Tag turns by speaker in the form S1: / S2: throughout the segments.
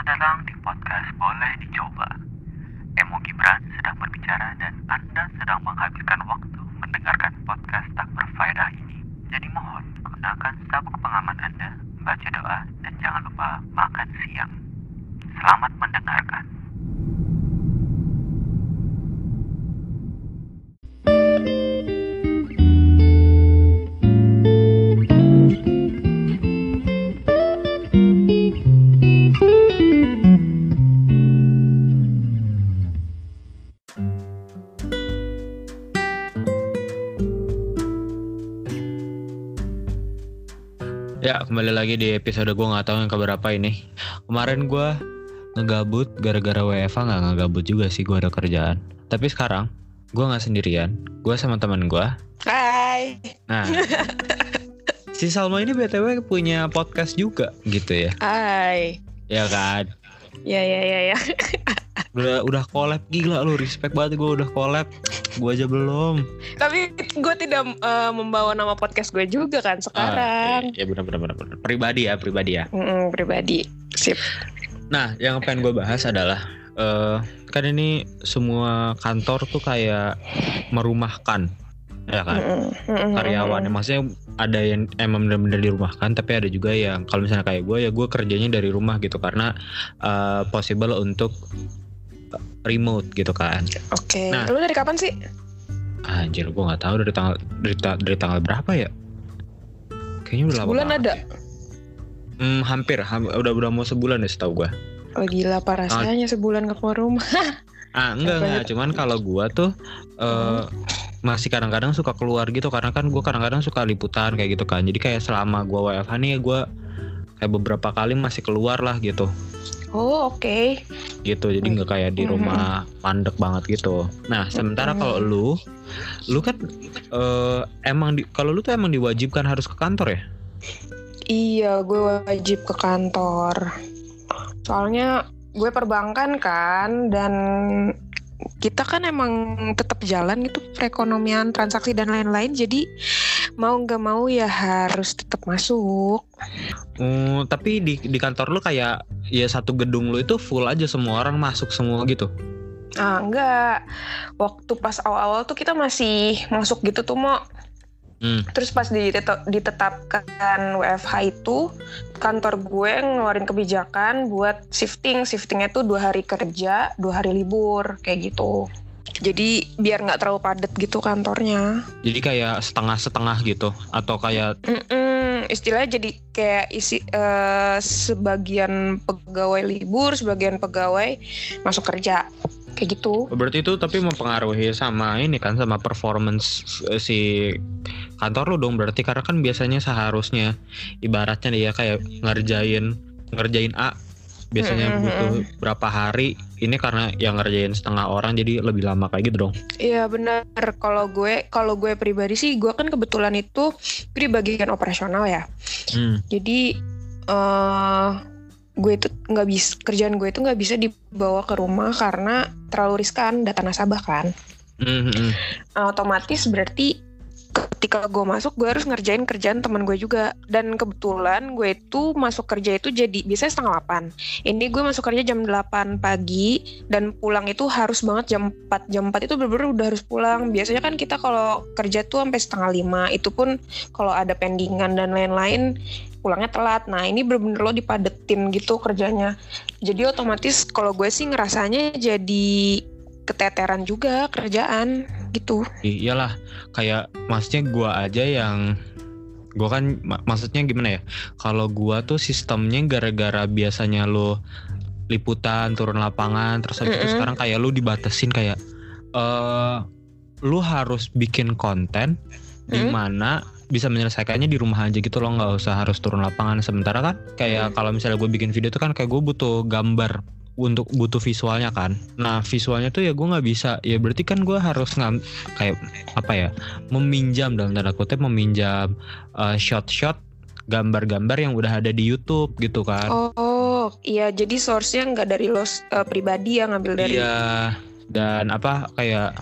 S1: Selamat datang di podcast Boleh Dicoba. Emo Gibran sedang berbicara dan Anda sedang menghabiskan waktu mendengarkan podcast tak
S2: kembali lagi di episode gue nggak tahu yang keberapa ini. Kemarin gue ngegabut gara-gara WFA nggak ngegabut juga sih gue ada kerjaan. Tapi sekarang gue nggak sendirian, gue sama teman gue.
S3: Hai.
S2: Nah, si Salma ini btw punya podcast juga gitu ya,
S3: Hai.
S2: ya kan?
S3: Ya ya ya ya.
S2: Udah udah collab gila lu, respect banget gue udah collab. Gue aja belum.
S3: Tapi gue tidak eh, membawa nama podcast gue juga kan sekarang.
S2: Ah, ya benar benar benar. Pribadi ya, pribadi ya.
S3: Mm-mm, pribadi. Sip.
S2: Nah, yang pengen gue bahas adalah eh kan ini semua kantor tuh kayak merumahkan, ya kan?
S3: Mm-mm, mm-mm,
S2: Karyawan.
S3: mm-mm.
S2: Maksudnya ada yang emang benar-benar dirumahkan, tapi ada juga yang kalau misalnya kayak gue ya gue kerjanya dari rumah gitu karena eh, possible untuk remote gitu kan.
S3: Oke.
S2: Nah.
S3: Lu dari kapan sih?
S2: Anjir, gue nggak tahu dari tanggal dari, ta- dari tanggal berapa ya? Kayaknya udah lama
S3: Sebulan
S2: banget
S3: ada?
S2: sih. Hmm, hampir, ham- udah udah mau sebulan ya setahu gue.
S3: Oh gila apa rasanya sebulan ke keluar rumah.
S2: Ah enggak enggak, cuman kalau gua tuh eh masih kadang-kadang suka keluar gitu karena kan gua kadang-kadang suka liputan kayak gitu kan. Jadi kayak selama gua WFH nih gua kayak beberapa kali masih keluar lah gitu.
S3: Oh oke.
S2: Gitu. Jadi nggak kayak di rumah mandek banget gitu. Nah, sementara kalau lu lu kan eh emang di kalau lu tuh emang diwajibkan harus ke kantor ya?
S3: Iya gue wajib ke kantor. Soalnya gue perbankan kan dan kita kan emang tetap jalan gitu perekonomian transaksi dan lain-lain. Jadi mau nggak mau ya harus tetap masuk.
S2: Oh, tapi di di kantor lu kayak ya satu gedung lu itu full aja semua orang masuk semua gitu.
S3: ah enggak waktu pas awal-awal tuh kita masih masuk gitu tuh mau
S2: Hmm.
S3: terus pas ditet- ditetapkan WFH itu kantor gue ngeluarin kebijakan buat shifting. Shiftingnya tuh dua hari kerja dua hari libur kayak gitu. Jadi biar nggak terlalu padat gitu kantornya.
S2: Jadi kayak setengah-setengah gitu atau kayak
S3: Mm-mm, istilahnya jadi kayak isi eh, sebagian pegawai libur sebagian pegawai masuk kerja. Kayak gitu.
S2: Berarti itu tapi mempengaruhi sama ini kan sama performance eh, si kantor lu dong berarti karena kan biasanya seharusnya ibaratnya dia kayak ngerjain ngerjain A biasanya
S3: Mm-mm.
S2: butuh berapa hari ini karena yang ngerjain setengah orang jadi lebih lama kayak gitu dong.
S3: Iya benar. Kalau gue, kalau gue pribadi sih, gue kan kebetulan itu gue di bagian operasional ya.
S2: Hmm.
S3: Jadi eh gue itu nggak bisa kerjaan gue itu nggak bisa dibawa ke rumah karena terlalu riskan data nasabah kan.
S2: Hmm, hmm, hmm.
S3: Nah, otomatis berarti ketika gue masuk gue harus ngerjain kerjaan teman gue juga. Dan kebetulan gue itu masuk kerja itu jadi biasanya setengah 8 ini gue masuk kerja jam 8 pagi dan pulang itu harus banget jam 4 jam 4 itu bener-bener udah harus pulang. Biasanya kan kita kalau kerja tuh sampai setengah 5 itu pun kalau ada pendingan dan lain-lain pulangnya telat. Nah ini bener-bener lo dipadetin gitu kerjanya. Jadi otomatis kalau gue sih ngerasanya jadi keteteran juga kerjaan gitu
S2: Iyalah kayak maksudnya gua aja yang gua kan mak- maksudnya gimana ya? Kalau gua tuh sistemnya gara-gara biasanya lu liputan turun lapangan terus habis itu
S3: Mm-mm.
S2: sekarang kayak lu dibatasin kayak eh lu harus bikin konten di
S3: Mm.
S2: mana bisa menyelesaikannya di rumah aja gitu loh nggak usah harus turun lapangan sementara kan kayak kalau misalnya gue bikin video tuh kan kayak gue butuh gambar untuk butuh visualnya kan nah visualnya tuh ya gue nggak bisa ya berarti kan gue harus ngam kayak apa ya meminjam dalam tanda kutip meminjam eh, shot-shot gambar-gambar yang udah ada di YouTube gitu kan
S3: Oh, iya. Jadi source-nya nggak dari lo uh, pribadi ya ngambil dari.
S2: iya dan apa kayak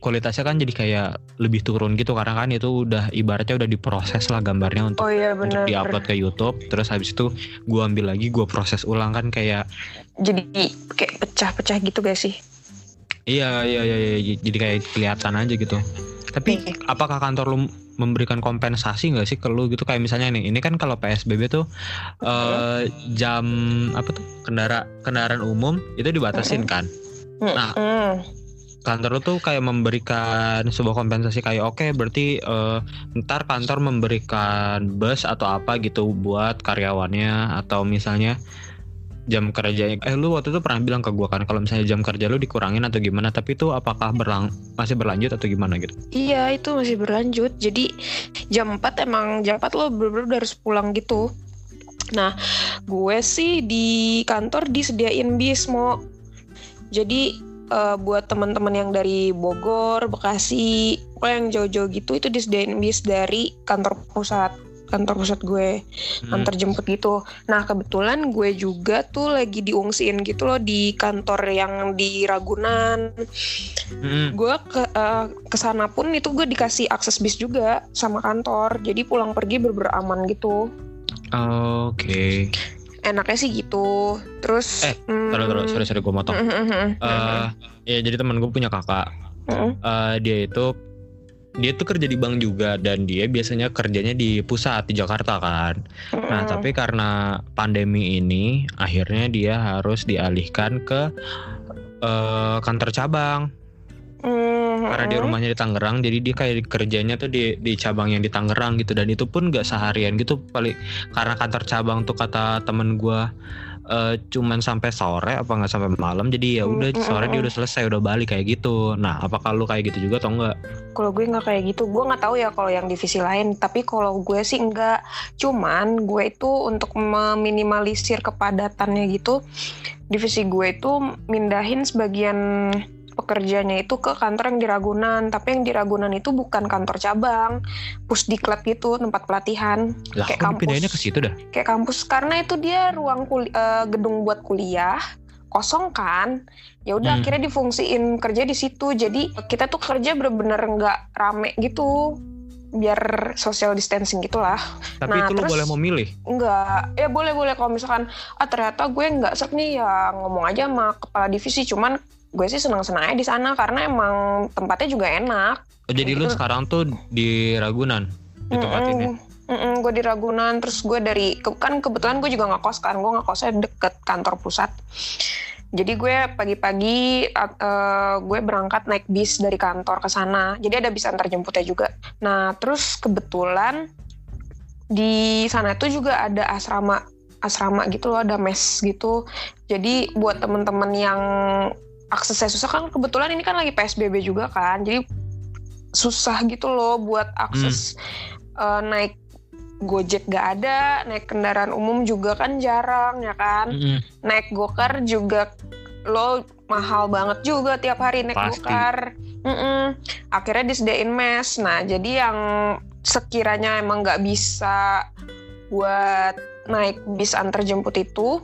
S2: kualitasnya kan jadi kayak lebih turun gitu. Karena kan itu udah ibaratnya udah diproses lah gambarnya untuk
S3: Oh iya
S2: untuk diupload ke YouTube. Terus habis itu gua ambil lagi gua proses ulang kan kayak
S3: Jadi kayak pecah-pecah gitu gak sih?
S2: iya iya iya, iya, jadi kayak kelihatan aja gitu. Tapi
S3: Iya.
S2: apakah kantor lu memberikan kompensasi nggak sih ke lu gitu? Kayak misalnya nih ini kan kalau PSBB tuh eh, jam apa tuh? Kendara kendaraan umum itu dibatasin kan? Nah. Kantor lu tuh kayak memberikan sebuah kompensasi kayak oke berarti eh, ntar kantor memberikan bus atau apa gitu buat karyawannya atau misalnya jam kerjanya eh lu waktu itu pernah bilang ke gua kan kalau misalnya jam kerja lu dikurangin atau gimana tapi itu apakah berlang masih berlanjut atau gimana gitu
S3: Iya itu masih berlanjut. Jadi jam 4 emang jam 4 lo bener-bener harus pulang gitu. Nah gue sih di kantor disediain bis mau. Jadi eh, buat teman-teman yang dari Bogor, Bekasi, pokoknya yang jauh-jauh gitu itu disediain bis dari kantor pusat kantor pusat gue
S2: Hmm.
S3: antar jemput gitu. Nah kebetulan gue juga tuh lagi diungsiin gitu loh di kantor yang di Ragunan.
S2: Mm-mm.
S3: Gue ke eh, ke sana pun itu gue dikasih akses bis juga sama kantor. Jadi pulang pergi bener aman gitu.
S2: Oke.
S3: Enaknya sih gitu. Terus.
S2: Eh, Taruh taruh sorry sorry gue motong.
S3: Mm-mm.
S2: Eh ya jadi teman gue punya kakak.
S3: Mm-mm.
S2: Eh, dia itu dia tuh kerja di bank juga dan dia biasanya kerjanya di pusat di Jakarta kan. Nah,
S3: Mm-mm.
S2: tapi karena pandemi ini akhirnya dia harus dialihkan ke eh, kantor cabang
S3: Mm-mm.
S2: karena dia rumahnya di Tangerang jadi dia kayak kerjanya tuh di di cabang yang di Tangerang gitu dan itu pun gak seharian gitu paling karena kantor cabang tuh kata temen gua eh, cuman sampai sore apa nggak sampai malam jadi ya udah sore dia udah selesai udah balik kayak gitu nah apakah lu kayak gitu juga atau enggak
S3: Kalau gue nggak kayak gitu, gue nggak tahu ya kalau yang divisi lain. Tapi kalau gue sih nggak. Cuman gue itu untuk meminimalisir kepadatannya gitu, divisi gue itu mindahin sebagian pekerjanya itu ke kantor yang di Ragunan. Tapi yang di Ragunan itu bukan kantor cabang, pusdiklat gitu, tempat pelatihan,
S2: lah
S3: Kayak kampus.
S2: dipindahinnya ke situ dah?
S3: Kayak kampus. Karena itu dia ruang kuli- eh, gedung buat kuliah. Kosong kan? Ya udah
S2: Hmm.
S3: akhirnya difungsiin kerja di situ. Jadi kita tuh kerja bener-bener nggak rame gitu. Biar social distancing gitulah.
S2: Tapi
S3: Nah,
S2: itu
S3: terus-
S2: boleh memilih?
S3: Nggak. Ya boleh boleh kalau misalkan ah ternyata gue nggak serk nih. Ya ngomong aja sama kepala divisi. Cuman gue sih senang-senang aja di sana karena emang tempatnya juga enak.
S2: Oh, jadi lu
S3: Gitu.
S2: sekarang tuh di Ragunan di tempat ini?
S3: Mm-mm, gue di Ragunan. Terus gue dari kan kebetulan gue juga nggak kos kan. Gue nggak kosnya deket kantor pusat. Jadi gue pagi-pagi eh, gue berangkat naik bis dari kantor ke sana. Jadi ada bis antar jemputnya juga. Nah terus kebetulan di sana tuh juga ada asrama asrama gitu loh ada mes gitu. Jadi buat temen-temen yang aksesnya susah kan kebetulan ini kan lagi PSBB juga kan jadi susah gitu loh buat akses eh, naik Gojek gak ada, naik kendaraan umum juga kan jarang ya kan.
S2: Mm-mm.
S3: Naik gokar juga lo mahal banget juga tiap hari naik
S2: Pasti.
S3: gokar. Akhirnya disediain mes. Nah jadi yang sekiranya emang nggak bisa buat naik bis antar jemput itu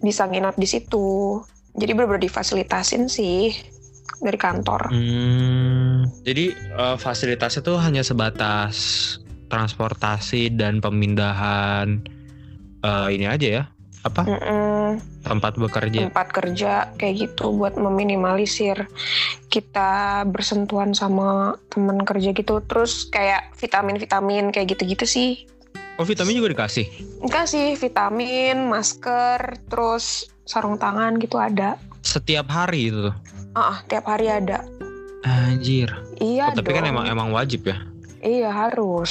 S3: bisa nginap di situ. Jadi bener-bener difasilitasin sih dari kantor.
S2: Hmm, jadi eh, fasilitasnya tuh hanya sebatas transportasi dan pemindahan eh, ini aja ya? Apa?
S3: Mm-mm.
S2: tempat bekerja.
S3: Tempat kerja kayak gitu buat meminimalisir kita bersentuhan sama teman kerja gitu. Terus kayak vitamin-vitamin kayak gitu-gitu sih.
S2: Oh vitamin juga dikasih?
S3: Enggak sih vitamin masker terus sarung tangan gitu ada.
S2: Setiap hari itu
S3: ah tiap hari ada.
S2: Anjir.
S3: Iya
S2: Oh, tapi kan
S3: dong.
S2: emang emang wajib ya?
S3: Iya harus.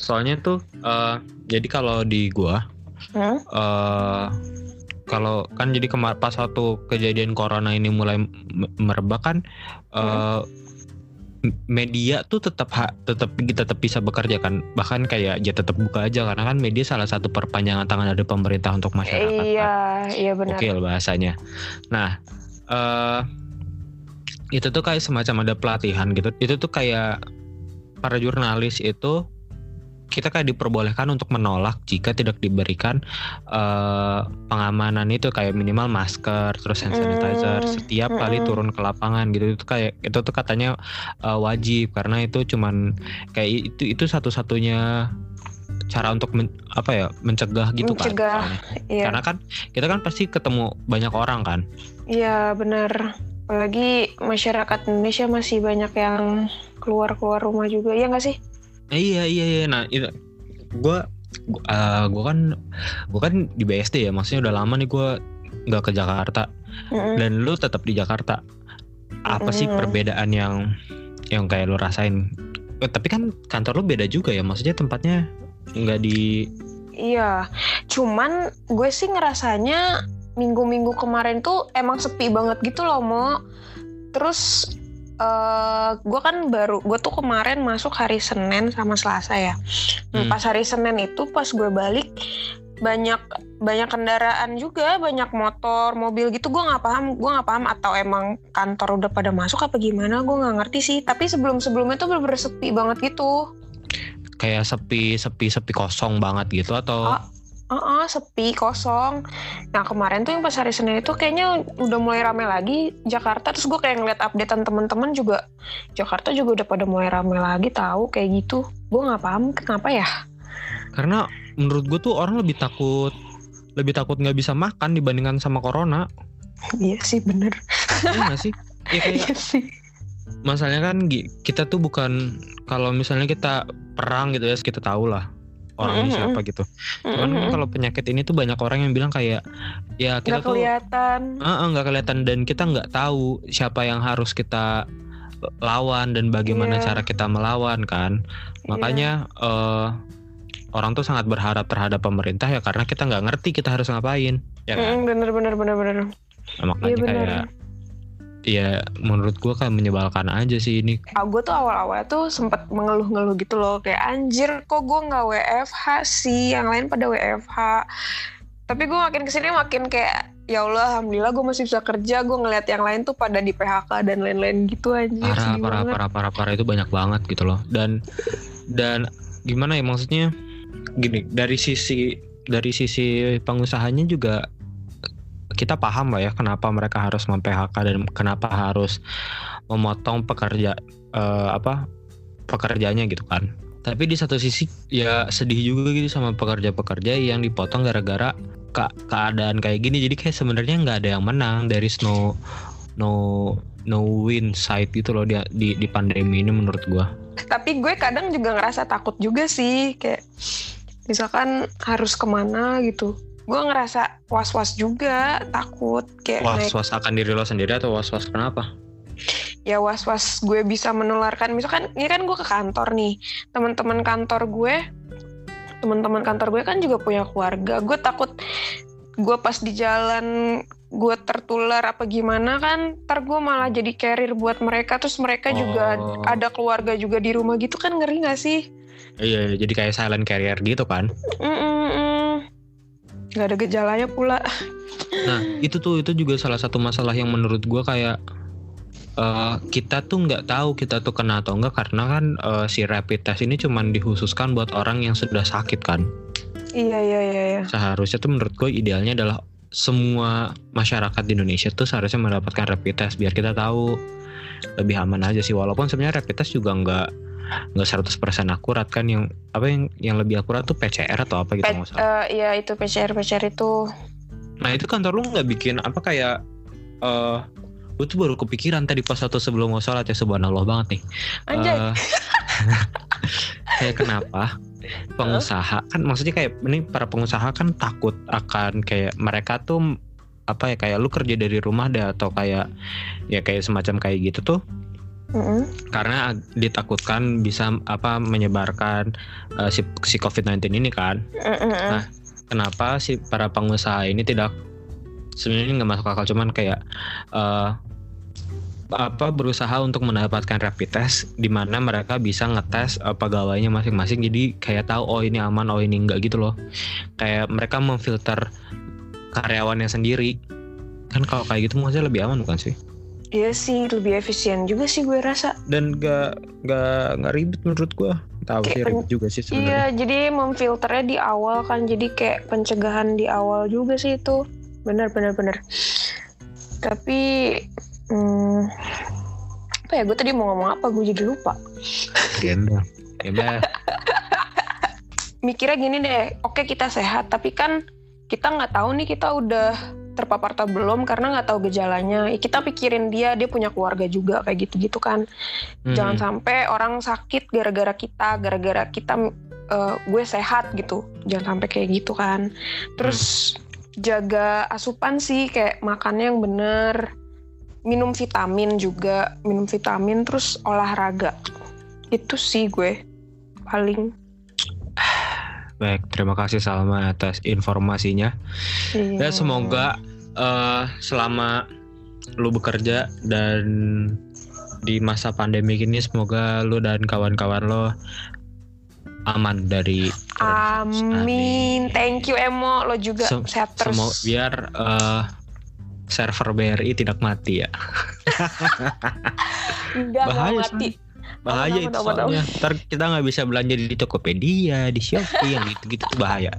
S2: Soalnya tuh eh, jadi kalau di gua
S3: Hmm?
S2: eh kalau kan jadi kemar pas waktu kejadian corona ini mulai merebak kan eh, m- media tuh tetap ha- tetap tetap bisa bekerja kan bahkan kayak ya tetap buka aja karena kan media salah satu perpanjangan tangan dari pemerintah untuk masyarakat kan.
S3: iya iya benar
S2: Oke bahasanya. Nah, eh itu tuh kayak semacam ada pelatihan gitu. Itu tuh kayak para jurnalis itu kita kayak diperbolehkan untuk menolak jika tidak diberikan uh, pengamanan itu kayak minimal masker terus hand sanitizer
S3: Mm,
S2: setiap kali
S3: mm-mm.
S2: turun ke lapangan gitu itu kayak itu tuh katanya uh, wajib karena itu cuman kayak itu itu satu-satunya cara untuk men- apa ya mencegah gitu
S3: Mencegah,
S2: kan.
S3: Iya,
S2: karena kan kita kan pasti ketemu banyak orang kan
S3: iya benar. Apalagi masyarakat Indonesia masih banyak yang keluar-keluar rumah juga, ya nggak sih?
S2: Iya iya iya nah itu gue gue kan gue kan di BSD ya maksudnya udah lama nih gue nggak ke Jakarta
S3: Mm-mm.
S2: dan lu tetap di Jakarta apa sih
S3: Mm.
S2: perbedaan yang yang kayak lu rasain Eh, tapi kan kantor lu beda juga ya maksudnya tempatnya nggak di
S3: Iya, cuman gue sih ngerasanya minggu-minggu kemarin tuh emang sepi banget gitu loh, Mo. Terus eh gue kan baru, gue tuh kemarin masuk hari Senin sama Selasa ya. Nah,
S2: Hmm.
S3: Pas hari Senin itu pas gue balik banyak banyak kendaraan juga, banyak motor, mobil gitu. Gue nggak paham, gue nggak paham atau emang kantor udah pada masuk apa gimana? Gue nggak ngerti sih. Tapi sebelum sebelumnya tuh bener-bener sepi banget gitu.
S2: kayak sepi sepi sepi kosong banget gitu atau
S3: Ah, Heeh, sepi, kosong. Nah kemarin tuh yang pas hari Senin itu kayaknya udah mulai rame lagi Jakarta. Terus gue kayak ngeliat updatean teman-teman juga Jakarta juga udah pada mulai rame lagi tahu kayak gitu. Gue nggak paham kenapa ya.
S2: karena menurut gue tuh orang lebih takut lebih takut nggak bisa makan dibandingkan sama corona
S3: Iya sih bener.
S2: iya sih ya kayak
S3: Iya sih.
S2: masalahnya kan kita tuh bukan kalau misalnya kita perang gitu ya kita tahu lah orangnya
S3: Mm-mm.
S2: siapa gitu cuman kan
S3: Mm-mm.
S2: kalau penyakit ini tuh banyak orang yang bilang kayak ya kita
S3: Nggak
S2: tuh
S3: kelihatan.
S2: Ah, nggak kelihatan dan kita nggak tahu siapa yang harus kita lawan dan bagaimana
S3: Iya.
S2: cara kita melawan kan makanya eh, orang tuh sangat berharap terhadap pemerintah ya karena kita nggak ngerti kita harus ngapain ya kan
S3: Mm, bener bener bener bener.
S2: Nah, makanya
S3: Iya bener.
S2: kayak ya menurut gua kayak menyebalkan aja sih ini.
S3: Ah, gue tuh awal-awal tuh sempet mengeluh-ngeluh gitu loh. Kayak anjir kok gue nggak WFH sih? Yang lain pada WFH tapi gue makin ke sini makin kayak ya Allah alhamdulillah gue masih bisa kerja. Gue ngeliat yang lain tuh pada di PHK dan lain-lain gitu anjir
S2: parah parah parah parah parah. Itu banyak banget gitu loh. Dan dan gimana ya maksudnya? Gini dari sisi dari sisi pengusahanya juga kita paham lah ya kenapa mereka harus mem PHK dan kenapa harus memotong pekerja eh, apa pekerjaanya gitu kan. Tapi di satu sisi ya sedih juga gitu sama pekerja-pekerja yang dipotong gara-gara ke- keadaan kayak gini. Jadi kayak sebenarnya nggak ada yang menang. Dari no no no win side gitu loh di di, di pandemi ini menurut gua.
S3: Tapi gue kadang juga ngerasa takut juga sih. Kayak misalkan harus ke mana gitu gue ngerasa was-was juga takut kayak naik
S2: was was akan diri lo sendiri atau was was kenapa?
S3: Ya was-was gue bisa menularkan. Misalkan ini kan gue ke kantor nih. Teman-teman kantor gue teman-teman kantor gue kan juga punya keluarga. Gue takut gue pas di jalan gue tertular apa gimana kan ntar gue malah jadi carrier buat mereka. Terus mereka juga
S2: Oh.
S3: ada keluarga juga di rumah gitu kan ngeri gak sih?
S2: Iya jadi kayak silent carrier gitu kan?
S3: Mm-mm-mm. Gak ada gejalanya pula.
S2: Nah, itu tuh itu juga salah satu masalah yang menurut gua kayak eh, kita tuh nggak tahu kita tuh kena atau enggak karena kan eh, si rapid test ini cuman dikhususkan buat orang yang sudah sakit kan.
S3: iya iya iya iya.
S2: Seharusnya tuh menurut gue idealnya adalah semua masyarakat di Indonesia tuh seharusnya mendapatkan rapid test biar kita tahu lebih aman aja sih. Walaupun sebenarnya rapid test juga nggak nggak 100% akurat kan yang apa yang yang lebih akurat tuh PCR atau apa gitu nggak salah.
S3: eh, iya itu PCR PCR itu
S2: Nah itu kantor lu nggak bikin apa kayak eh gue tuh baru kepikiran tadi pas waktu sebelum mau sholat ya subhanallah banget nih.
S3: Anjay.
S2: Eh, kayak kenapa pengusaha kan maksudnya kayak ini para pengusaha kan takut akan kayak mereka tuh apa ya kayak lu kerja dari rumah deh atau kayak ya kayak semacam kayak gitu tuh Karena ditakutkan bisa apa menyebarkan eh, si, si COVID-19 ini kan.
S3: Mm-mm.
S2: Nah, kenapa sih para pengusaha ini tidak sebenarnya nggak masuk akal cuman kayak eh, apa berusaha untuk mendapatkan rapid test di mana mereka bisa ngetes eh, pegawainya masing-masing. Jadi kayak tahu oh ini aman oh ini enggak gitu loh. Kayak mereka memfilter karyawannya sendiri. Kan kalau kayak gitu maksudnya lebih aman bukan sih
S3: Iya sih lebih efisien juga sih gue rasa.
S2: dan gak gak nggak ribet menurut gua tahu sih ribet juga sih
S3: Iya,
S2: sebenarnya
S3: jadi memfilternya di awal kan, jadi kayak pencegahan di awal juga sih itu. Bener, bener, bener. Tapi, hmm, apa ya? Gue tadi mau ngomong apa? Gue jadi lupa.
S2: Genda. ya udah.
S3: Mikirnya gini deh, oke kita sehat, tapi kan kita nggak tahu nih kita udah terpapar atau belum karena nggak tahu gejalanya. Kita pikirin dia, dia punya keluarga juga kayak gitu-gitu kan. Jangan
S2: Hmm.
S3: sampai orang sakit gara-gara kita, gara-gara kita eh, gue sehat gitu. Jangan sampai kayak gitu kan. Terus jaga asupan sih kayak makannya yang bener. Minum vitamin juga, minum vitamin terus olahraga. Itu sih gue paling.
S2: baik terima kasih Salma atas informasinya
S3: Iya.
S2: dan semoga eh, selama lu bekerja dan di masa pandemi ini semoga lu dan kawan-kawan lo aman dari
S3: Amin. Thank you Emo, lo juga
S2: Sem-
S3: sehat terus.
S2: Semua biar eh, server BRI tidak mati ya.
S3: Enggak, nggak
S2: Bahaya,
S3: mati.
S2: Bahaya
S3: Aman,
S2: itu soalnya. Ntar kita nggak bisa belanja di Tokopedia, di Shopee yang gitu-gitu bahaya.